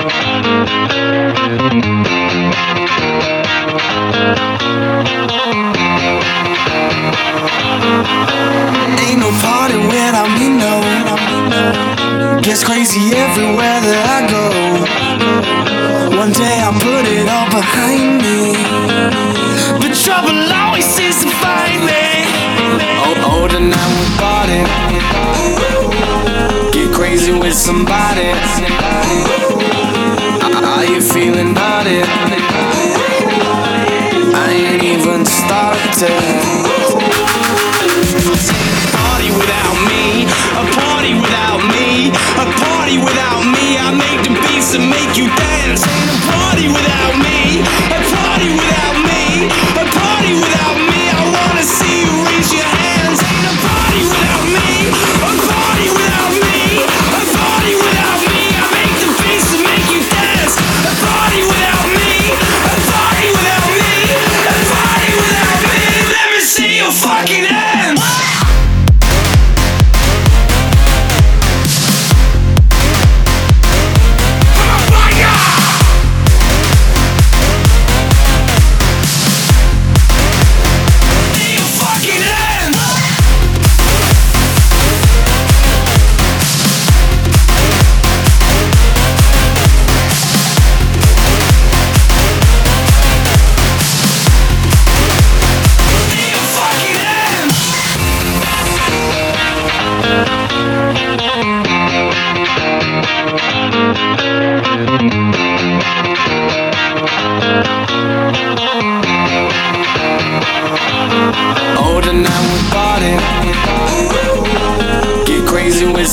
Ain't no party when I'm in no. Gets crazy everywhere that I go. One day I'll put it all behind me. But trouble always seems to find me. Oh, oh, tonight we party. Get crazy with somebody. You feeling naughty? I ain't even started. Party without me, a party without me, a party without me. I make the beats and make you dance. fucking end!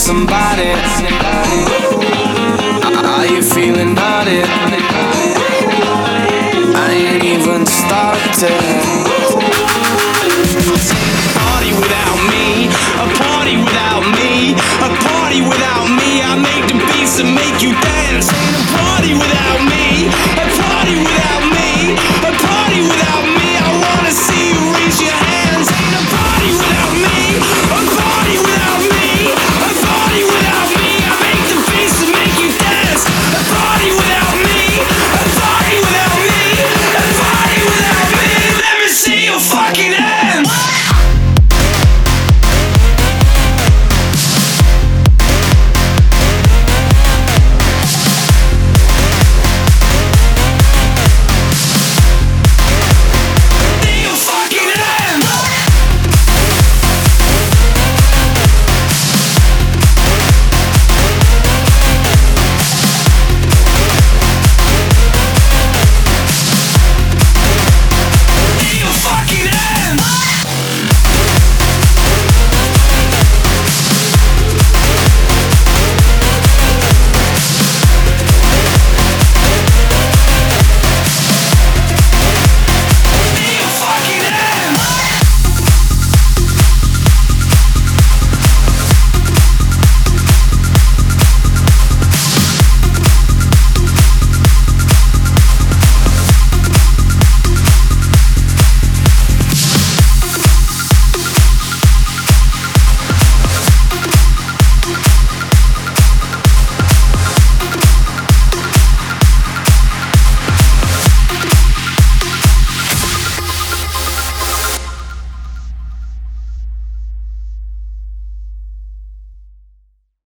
Somebody. Are you feeling naughty? I ain't even started. Party without me, a party without me, a party without me. I make the beats and make you dance. Ain't a party